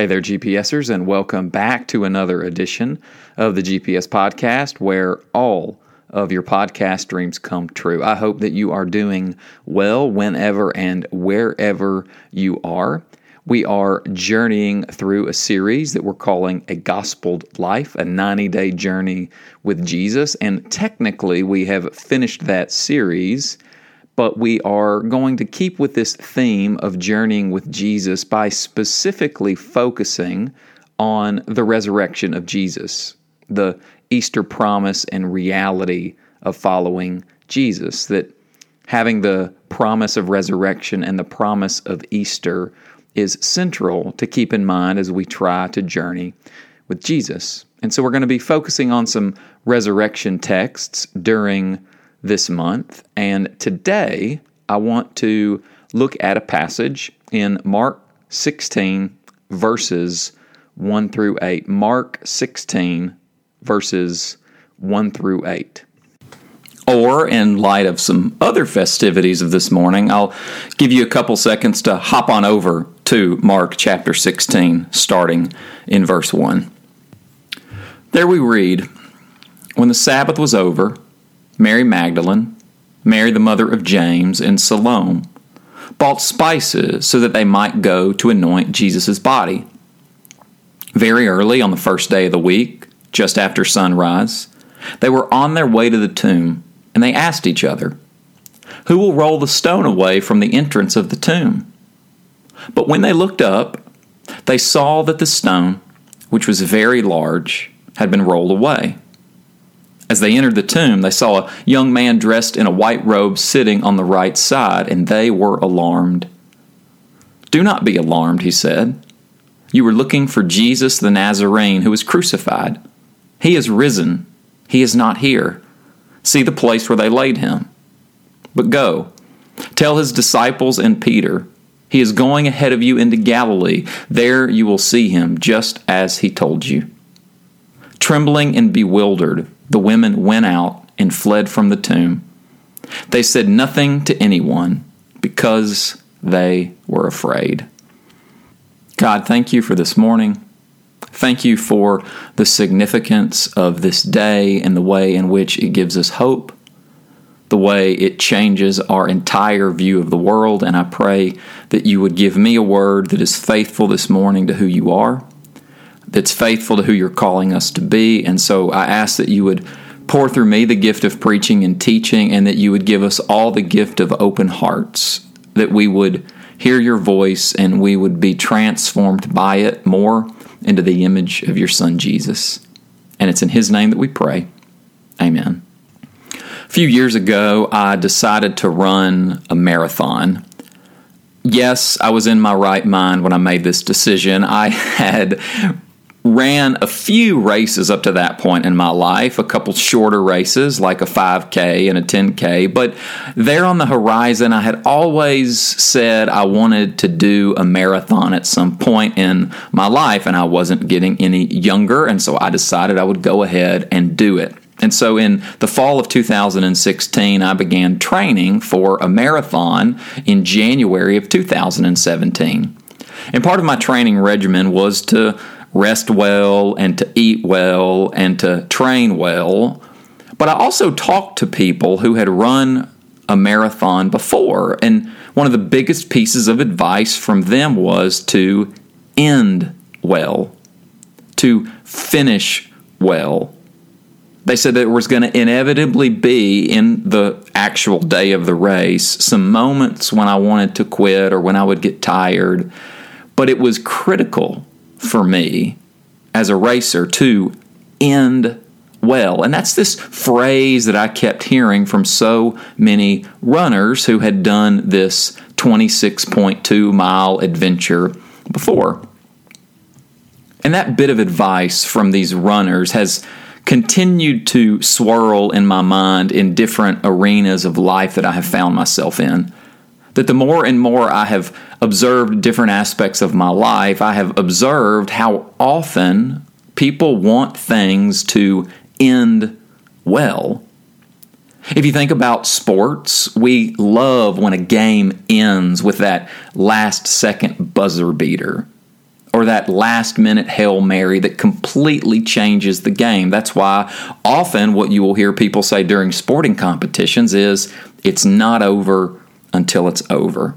Hey there, GPSers, and welcome back to another edition of the GPS Podcast where all of your podcast dreams come true. I hope that you are doing well whenever and wherever you are. We are journeying through a series that we're calling A Gospel Life, a 90 day journey with Jesus. And technically, we have finished that series but we are going to keep with this theme of journeying with Jesus by specifically focusing on the resurrection of Jesus, the Easter promise and reality of following Jesus. That having the promise of resurrection and the promise of Easter is central to keep in mind as we try to journey with Jesus. And so we're going to be focusing on some resurrection texts during this month. And today I want to look at a passage in Mark 16, verses 1 through 8. Mark 16, verses 1 through 8. Or, in light of some other festivities of this morning, I'll give you a couple seconds to hop on over to Mark chapter 16, starting in verse 1. There we read When the Sabbath was over, Mary Magdalene, Mary the mother of James, and Salome bought spices so that they might go to anoint Jesus' body. Very early on the first day of the week, just after sunrise, they were on their way to the tomb, and they asked each other, Who will roll the stone away from the entrance of the tomb? But when they looked up, they saw that the stone, which was very large, had been rolled away. As they entered the tomb, they saw a young man dressed in a white robe sitting on the right side, and they were alarmed. Do not be alarmed, he said. You were looking for Jesus the Nazarene who was crucified. He is risen. He is not here. See the place where they laid him. But go, tell his disciples and Peter, he is going ahead of you into Galilee. There you will see him, just as he told you. Trembling and bewildered, the women went out and fled from the tomb. They said nothing to anyone because they were afraid. God, thank you for this morning. Thank you for the significance of this day and the way in which it gives us hope, the way it changes our entire view of the world. And I pray that you would give me a word that is faithful this morning to who you are that's faithful to who you're calling us to be. And so I ask that you would pour through me the gift of preaching and teaching, and that you would give us all the gift of open hearts, that we would hear your voice and we would be transformed by it more into the image of your Son, Jesus. And it's in His name that we pray. Amen. A few years ago, I decided to run a marathon. Yes, I was in my right mind when I made this decision. I had ran a few races up to that point in my life, a couple shorter races like a 5K and a 10K, but there on the horizon, I had always said I wanted to do a marathon at some point in my life, and I wasn't getting any younger, and so I decided I would go ahead and do it. And so in the fall of 2016, I began training for a marathon in January of 2017. And part of my training regimen was to rest well and to eat well and to train well. But I also talked to people who had run a marathon before. And one of the biggest pieces of advice from them was to end well, to finish well. They said there was going to inevitably be in the actual day of the race some moments when I wanted to quit or when I would get tired, but it was critical for me as a racer to end well. And that's this phrase that I kept hearing from so many runners who had done this 26.2 mile adventure before. And that bit of advice from these runners has continued to swirl in my mind in different arenas of life that I have found myself in that the more and more I have observed different aspects of my life, I have observed how often people want things to end well. If you think about sports, we love when a game ends with that last second buzzer beater. or that last minute Hail Mary that completely changes the game. That's why often what you will hear people say during sporting competitions is it's not over until it's over.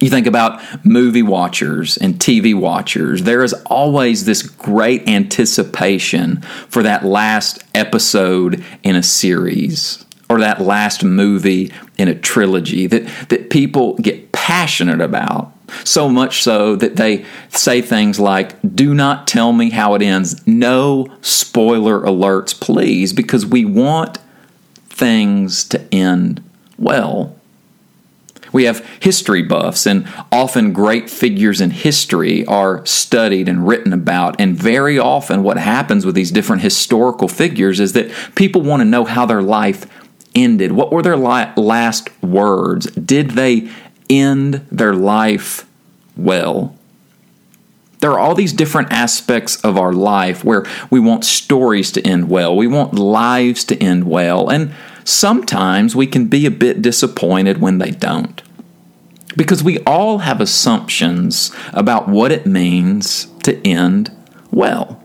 You think about movie watchers and TV watchers, there is always this great anticipation for that last episode in a series or that last movie in a trilogy that, that people get passionate about. So much so that they say things like, Do not tell me how it ends. No spoiler alerts, please, because we want things to end well. We have history buffs, and often great figures in history are studied and written about. And very often, what happens with these different historical figures is that people want to know how their life ended. What were their last words? Did they end their life well. There are all these different aspects of our life where we want stories to end well, we want lives to end well, and sometimes we can be a bit disappointed when they don't. Because we all have assumptions about what it means to end well.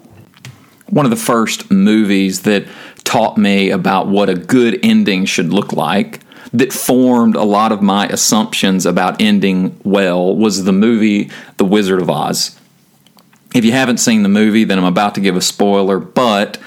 One of the first movies that taught me about what a good ending should look like that formed a lot of my assumptions about ending well was the movie The Wizard of Oz. If you haven't seen the movie, then I'm about to give a spoiler, but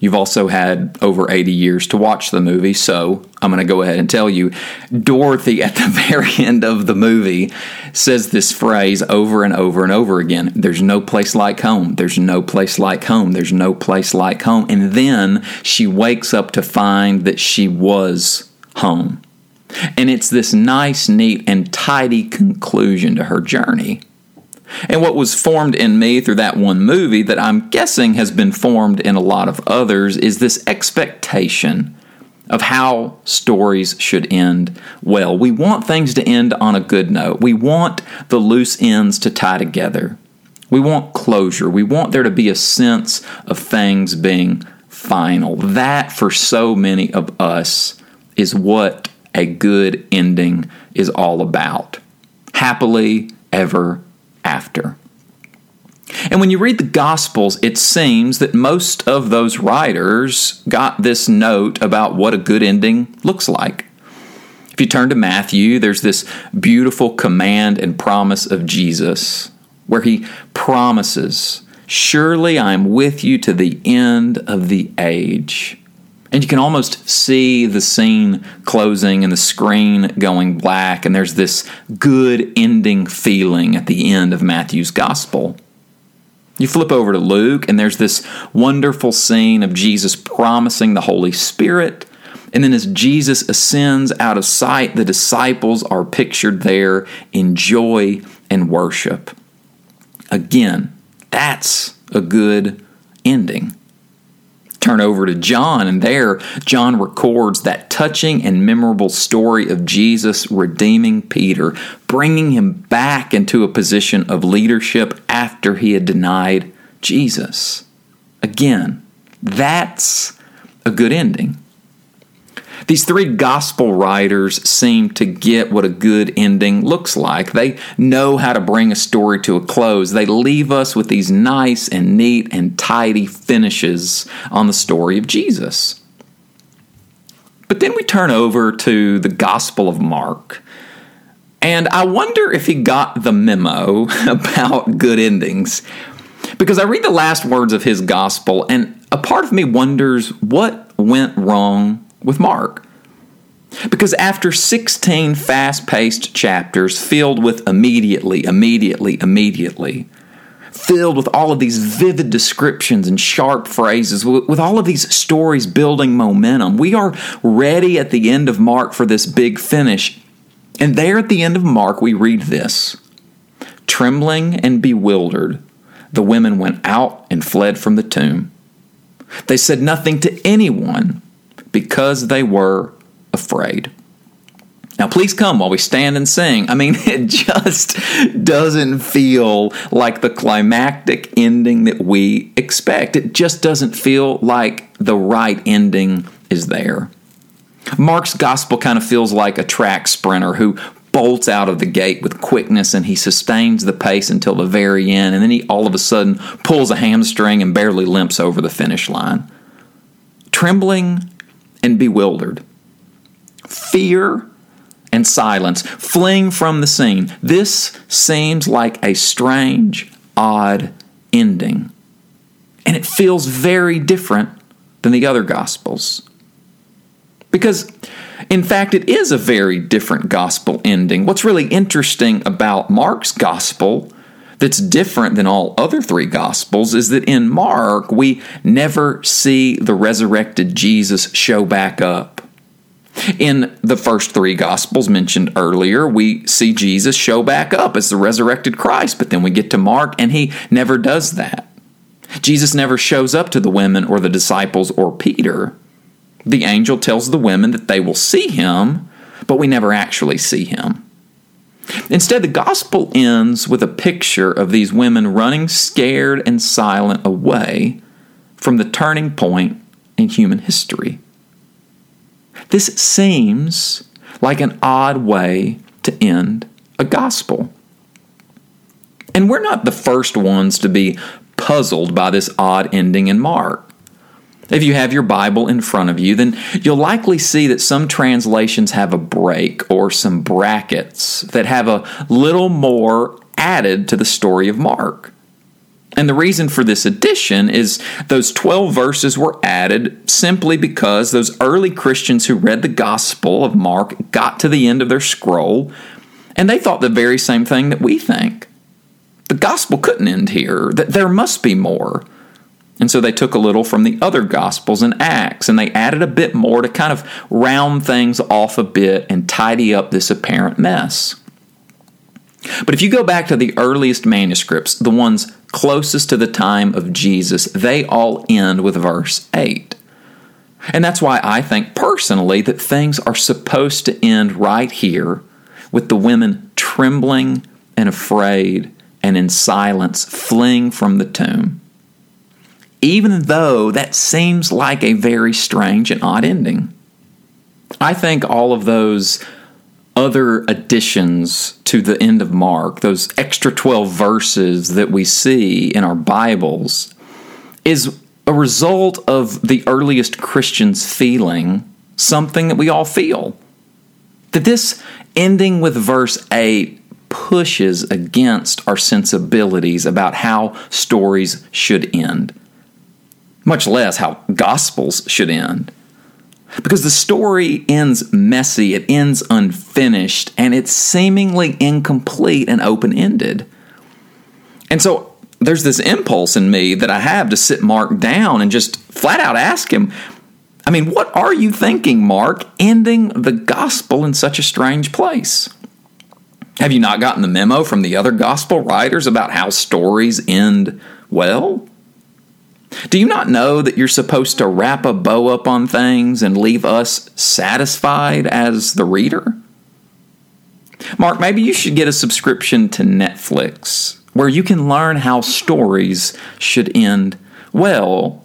you've also had over 80 years to watch the movie, so I'm going to go ahead and tell you. Dorothy, at the very end of the movie, says this phrase over and over and over again There's no place like home. There's no place like home. There's no place like home. And then she wakes up to find that she was home. And it's this nice, neat, and tidy conclusion to her journey. And what was formed in me through that one movie that I'm guessing has been formed in a lot of others is this expectation of how stories should end well. We want things to end on a good note. We want the loose ends to tie together. We want closure. We want there to be a sense of things being final. That, for so many of us, is what a good ending is all about. Happily ever after. And when you read the Gospels, it seems that most of those writers got this note about what a good ending looks like. If you turn to Matthew, there's this beautiful command and promise of Jesus where he promises, Surely I am with you to the end of the age. And you can almost see the scene closing and the screen going black, and there's this good ending feeling at the end of Matthew's gospel. You flip over to Luke, and there's this wonderful scene of Jesus promising the Holy Spirit. And then, as Jesus ascends out of sight, the disciples are pictured there in joy and worship. Again, that's a good ending turn over to John, and there John records that touching and memorable story of Jesus redeeming Peter, bringing him back into a position of leadership after he had denied Jesus. Again, that's a good ending. These three gospel writers seem to get what a good ending looks like. They know how to bring a story to a close. They leave us with these nice and neat and tidy finishes on the story of Jesus. But then we turn over to the Gospel of Mark. And I wonder if he got the memo about good endings. Because I read the last words of his gospel, and a part of me wonders what went wrong with Mark. Because after 16 fast paced chapters filled with immediately, immediately, immediately, filled with all of these vivid descriptions and sharp phrases, with all of these stories building momentum, we are ready at the end of Mark for this big finish. And there at the end of Mark, we read this Trembling and bewildered, the women went out and fled from the tomb. They said nothing to anyone because they were afraid. Now, please come while we stand and sing. I mean, it just doesn't feel like the climactic ending that we expect. It just doesn't feel like the right ending is there. Mark's gospel kind of feels like a track sprinter who bolts out of the gate with quickness and he sustains the pace until the very end. And then he all of a sudden pulls a hamstring and barely limps over the finish line. Trembling and bewildered, fear and silence, fleeing from the scene. This seems like a strange, odd ending. And it feels very different than the other Gospels. Because, in fact, it is a very different Gospel ending. What's really interesting about Mark's Gospel that's different than all other three Gospels is that in Mark, we never see the resurrected Jesus show back up. In the first three Gospels mentioned earlier, we see Jesus show back up as the resurrected Christ, but then we get to Mark and he never does that. Jesus never shows up to the women or the disciples or Peter. The angel tells the women that they will see him, but we never actually see him. Instead, the gospel ends with a picture of these women running scared and silent away from the turning point in human history. This seems like an odd way to end a gospel. And we're not the first ones to be puzzled by this odd ending in Mark. If you have your Bible in front of you, then you'll likely see that some translations have a break or some brackets that have a little more added to the story of Mark. And the reason for this addition is those 12 verses were added simply because those early Christians who read the Gospel of Mark got to the end of their scroll and they thought the very same thing that we think. The Gospel couldn't end here, that there must be more. And so they took a little from the other Gospels and Acts and they added a bit more to kind of round things off a bit and tidy up this apparent mess. But if you go back to the earliest manuscripts, the ones closest to the time of Jesus, they all end with verse 8. And that's why I think personally that things are supposed to end right here with the women trembling and afraid and in silence fleeing from the tomb even though that seems like a very strange and odd ending. I think all of those other additions to the end of Mark, those extra 12 verses that we see in our Bibles, is a result of the earliest Christians feeling something that we all feel. That this ending with verse 8 pushes against our sensibilities about how stories should end much less how Gospels should end. Because the story ends messy, it ends unfinished, and it's seemingly incomplete and open ended. And so there's this impulse in me that I have to sit Mark down and just flat out ask him, I mean, what are you thinking, Mark, ending the gospel in such a strange place? Have you not gotten the memo from the other gospel writers about how stories end well? Do you not know that you're supposed to wrap a bow up on things and leave us satisfied as the reader? Mark, maybe you should get a subscription to Netflix where you can learn how stories should end well.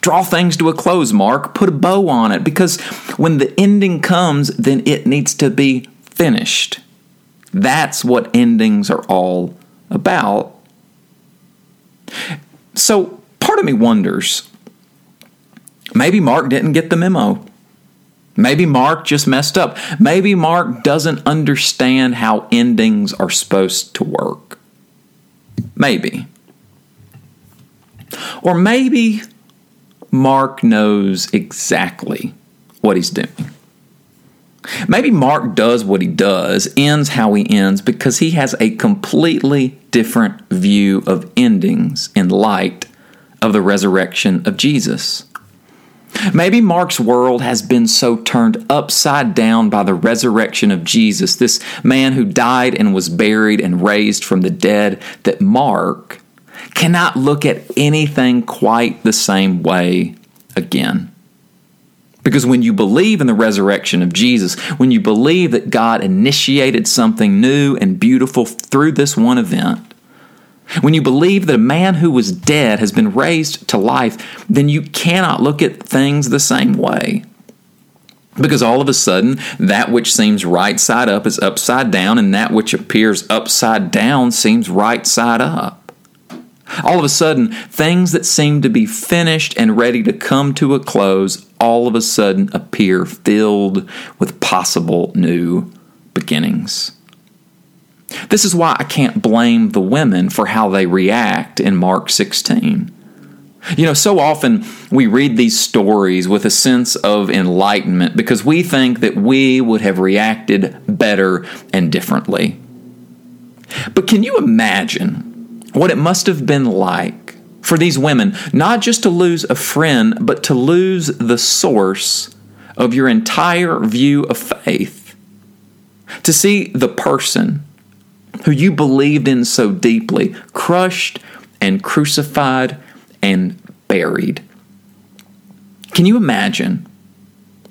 Draw things to a close, Mark. Put a bow on it because when the ending comes, then it needs to be finished. That's what endings are all about. So, part of me wonders maybe Mark didn't get the memo. Maybe Mark just messed up. Maybe Mark doesn't understand how endings are supposed to work. Maybe. Or maybe Mark knows exactly what he's doing. Maybe Mark does what he does, ends how he ends, because he has a completely different view of endings in light of the resurrection of Jesus. Maybe Mark's world has been so turned upside down by the resurrection of Jesus, this man who died and was buried and raised from the dead, that Mark cannot look at anything quite the same way again. Because when you believe in the resurrection of Jesus, when you believe that God initiated something new and beautiful through this one event, when you believe that a man who was dead has been raised to life, then you cannot look at things the same way. Because all of a sudden, that which seems right side up is upside down, and that which appears upside down seems right side up. All of a sudden, things that seem to be finished and ready to come to a close all of a sudden appear filled with possible new beginnings. This is why I can't blame the women for how they react in Mark 16. You know, so often we read these stories with a sense of enlightenment because we think that we would have reacted better and differently. But can you imagine what it must have been like for these women not just to lose a friend, but to lose the source of your entire view of faith? To see the person who you believed in so deeply crushed and crucified and buried. Can you imagine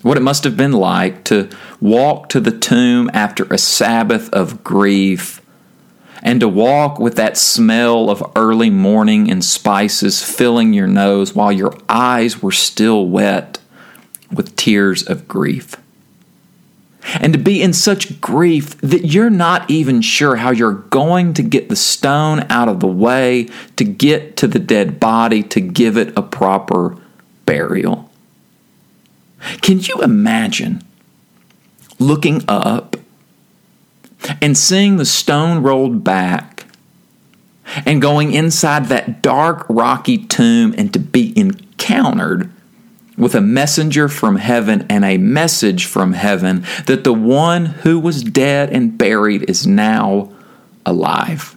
what it must have been like to walk to the tomb after a Sabbath of grief and to walk with that smell of early morning and spices filling your nose while your eyes were still wet with tears of grief? And to be in such grief that you're not even sure how you're going to get the stone out of the way to get to the dead body to give it a proper burial. Can you imagine looking up and seeing the stone rolled back and going inside that dark, rocky tomb and to be encountered? With a messenger from heaven and a message from heaven that the one who was dead and buried is now alive.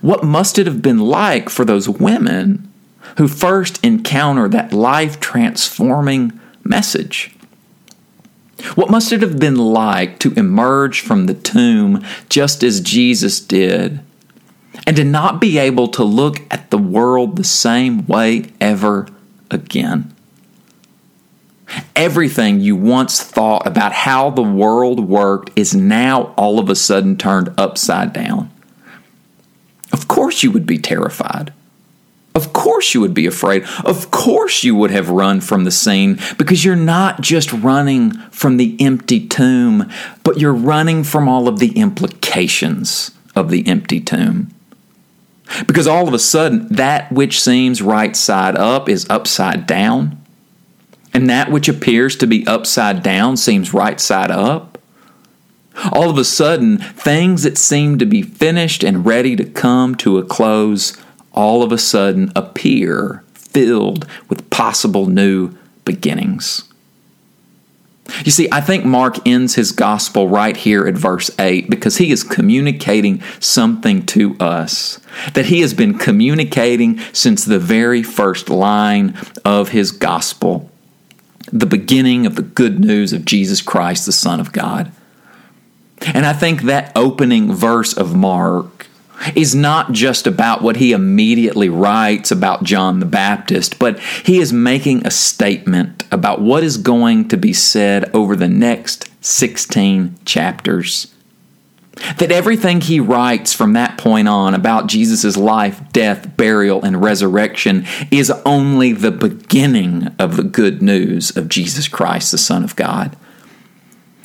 What must it have been like for those women who first encounter that life transforming message? What must it have been like to emerge from the tomb just as Jesus did and to not be able to look at the world the same way ever again. Everything you once thought about how the world worked is now all of a sudden turned upside down. Of course, you would be terrified. Of course, you would be afraid. Of course, you would have run from the scene because you're not just running from the empty tomb, but you're running from all of the implications of the empty tomb. Because all of a sudden, that which seems right side up is upside down, and that which appears to be upside down seems right side up. All of a sudden, things that seem to be finished and ready to come to a close all of a sudden appear filled with possible new beginnings. You see, I think Mark ends his gospel right here at verse 8 because he is communicating something to us that he has been communicating since the very first line of his gospel, the beginning of the good news of Jesus Christ, the Son of God. And I think that opening verse of Mark is not just about what he immediately writes about John the Baptist, but he is making a statement about what is going to be said over the next 16 chapters. That everything he writes from that point on about Jesus' life, death, burial, and resurrection is only the beginning of the good news of Jesus Christ, the Son of God.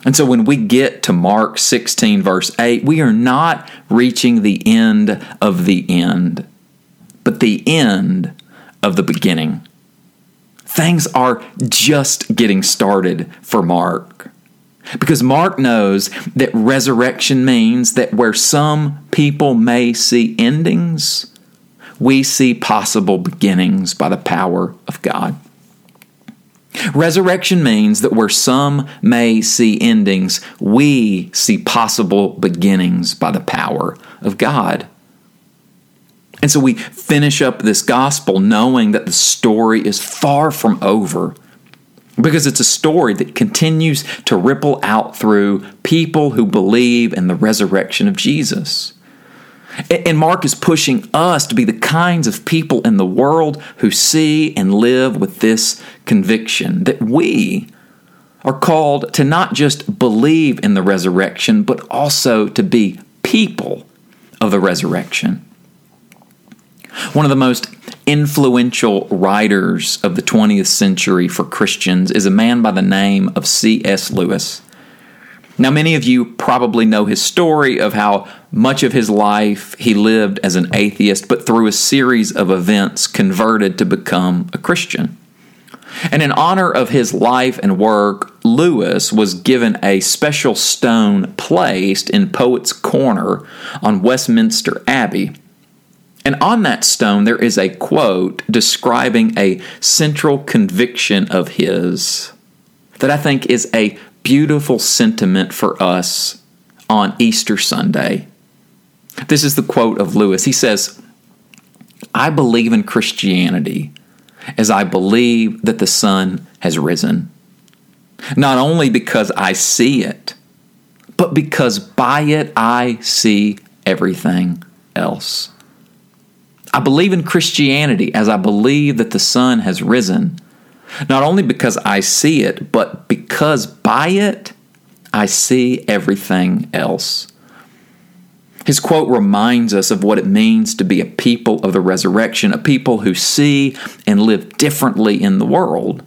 And so when we get to Mark 16, verse 8, we are not reaching the end of the end, but the end of the beginning. Things are just getting started for Mark. Because Mark knows that resurrection means that where some people may see endings, we see possible beginnings by the power of God. Resurrection means that where some may see endings, we see possible beginnings by the power of God. And so we finish up this gospel knowing that the story is far from over because it's a story that continues to ripple out through people who believe in the resurrection of Jesus. And Mark is pushing us to be the kinds of people in the world who see and live with this conviction that we are called to not just believe in the resurrection, but also to be people of the resurrection. One of the most influential writers of the 20th century for Christians is a man by the name of C.S. Lewis. Now, many of you probably know his story of how much of his life he lived as an atheist, but through a series of events converted to become a Christian. And in honor of his life and work, Lewis was given a special stone placed in Poets' Corner on Westminster Abbey. And on that stone, there is a quote describing a central conviction of his that I think is a beautiful sentiment for us on Easter Sunday. This is the quote of Lewis. He says, I believe in Christianity as I believe that the sun has risen. Not only because I see it, but because by it I see everything else. I believe in Christianity as I believe that the sun has risen not only because I see it, but because by it I see everything else. His quote reminds us of what it means to be a people of the resurrection, a people who see and live differently in the world.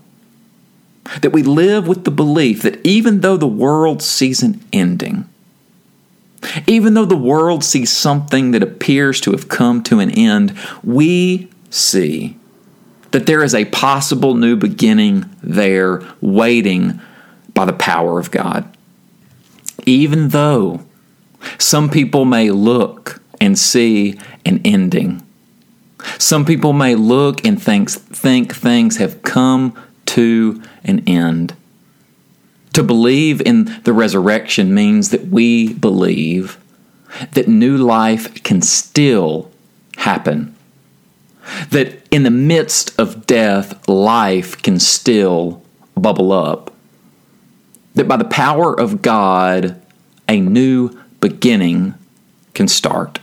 That we live with the belief that even though the world sees an ending, even though the world sees something that appears to have come to an end, we see that there is a possible new beginning there waiting by the power of God. Even though some people may look and see an ending, some people may look and think, think things have come to an end. To believe in the resurrection means that we believe that new life can still happen that in the midst of death, life can still bubble up. That by the power of God, a new beginning can start.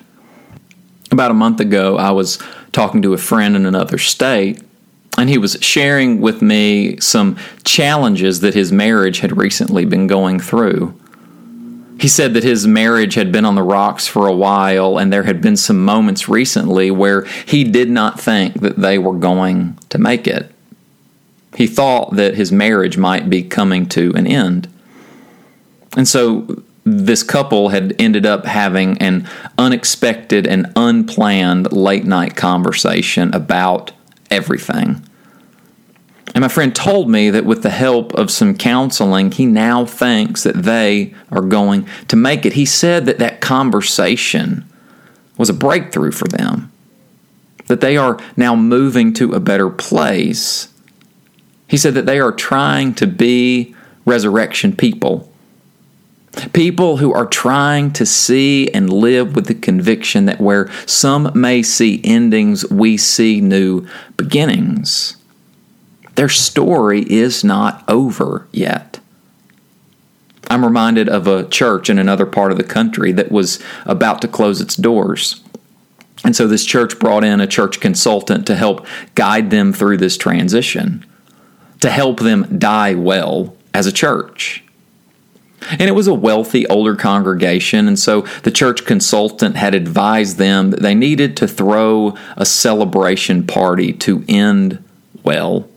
About a month ago, I was talking to a friend in another state, and he was sharing with me some challenges that his marriage had recently been going through. He said that his marriage had been on the rocks for a while, and there had been some moments recently where he did not think that they were going to make it. He thought that his marriage might be coming to an end. And so this couple had ended up having an unexpected and unplanned late night conversation about everything. And my friend told me that with the help of some counseling, he now thinks that they are going to make it. He said that that conversation was a breakthrough for them, that they are now moving to a better place. He said that they are trying to be resurrection people. People who are trying to see and live with the conviction that where some may see endings, we see new beginnings. Their story is not over yet. I'm reminded of a church in another part of the country that was about to close its doors. And so this church brought in a church consultant to help guide them through this transition, to help them die well as a church. And it was a wealthy older congregation, and so the church consultant had advised them that they needed to throw a celebration party to end well.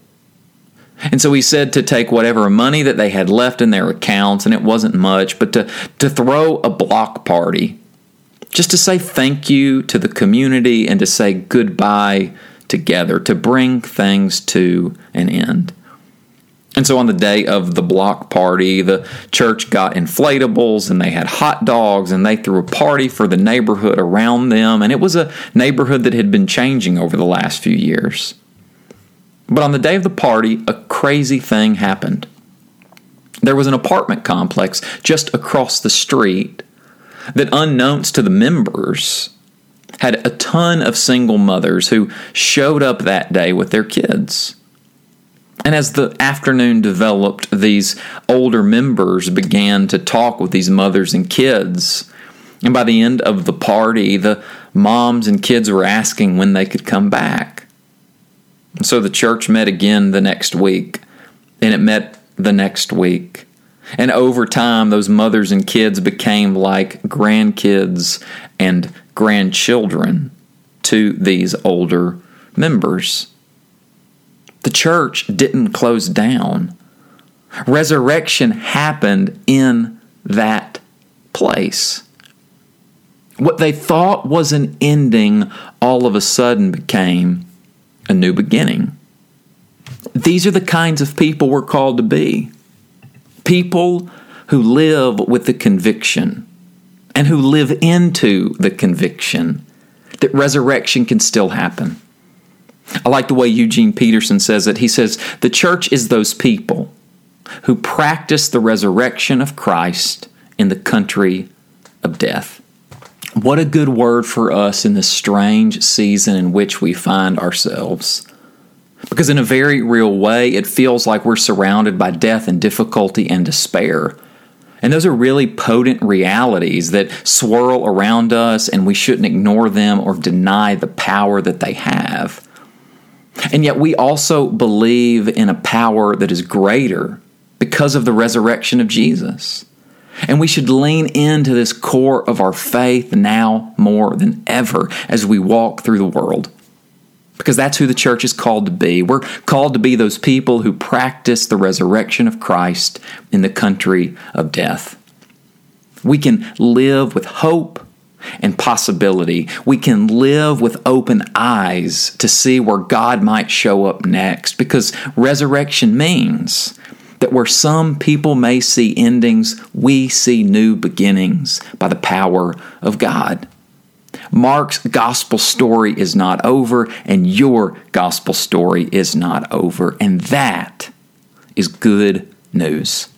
And so he said to take whatever money that they had left in their accounts, and it wasn't much, but to, to throw a block party, just to say thank you to the community and to say goodbye together, to bring things to an end. And so on the day of the block party, the church got inflatables and they had hot dogs and they threw a party for the neighborhood around them. And it was a neighborhood that had been changing over the last few years. But on the day of the party, a crazy thing happened. There was an apartment complex just across the street that, unknowns to the members, had a ton of single mothers who showed up that day with their kids. And as the afternoon developed, these older members began to talk with these mothers and kids. And by the end of the party, the moms and kids were asking when they could come back. So the church met again the next week, and it met the next week. And over time, those mothers and kids became like grandkids and grandchildren to these older members. The church didn't close down. Resurrection happened in that place. What they thought was an ending all of a sudden became a new beginning. These are the kinds of people we're called to be people who live with the conviction and who live into the conviction that resurrection can still happen. I like the way Eugene Peterson says it. He says, The church is those people who practice the resurrection of Christ in the country of death. What a good word for us in this strange season in which we find ourselves. Because, in a very real way, it feels like we're surrounded by death and difficulty and despair. And those are really potent realities that swirl around us, and we shouldn't ignore them or deny the power that they have. And yet, we also believe in a power that is greater because of the resurrection of Jesus. And we should lean into this core of our faith now more than ever as we walk through the world. Because that's who the church is called to be. We're called to be those people who practice the resurrection of Christ in the country of death. We can live with hope and possibility. We can live with open eyes to see where God might show up next because resurrection means that where some people may see endings, we see new beginnings by the power of God. Mark's gospel story is not over, and your gospel story is not over. And that is good news.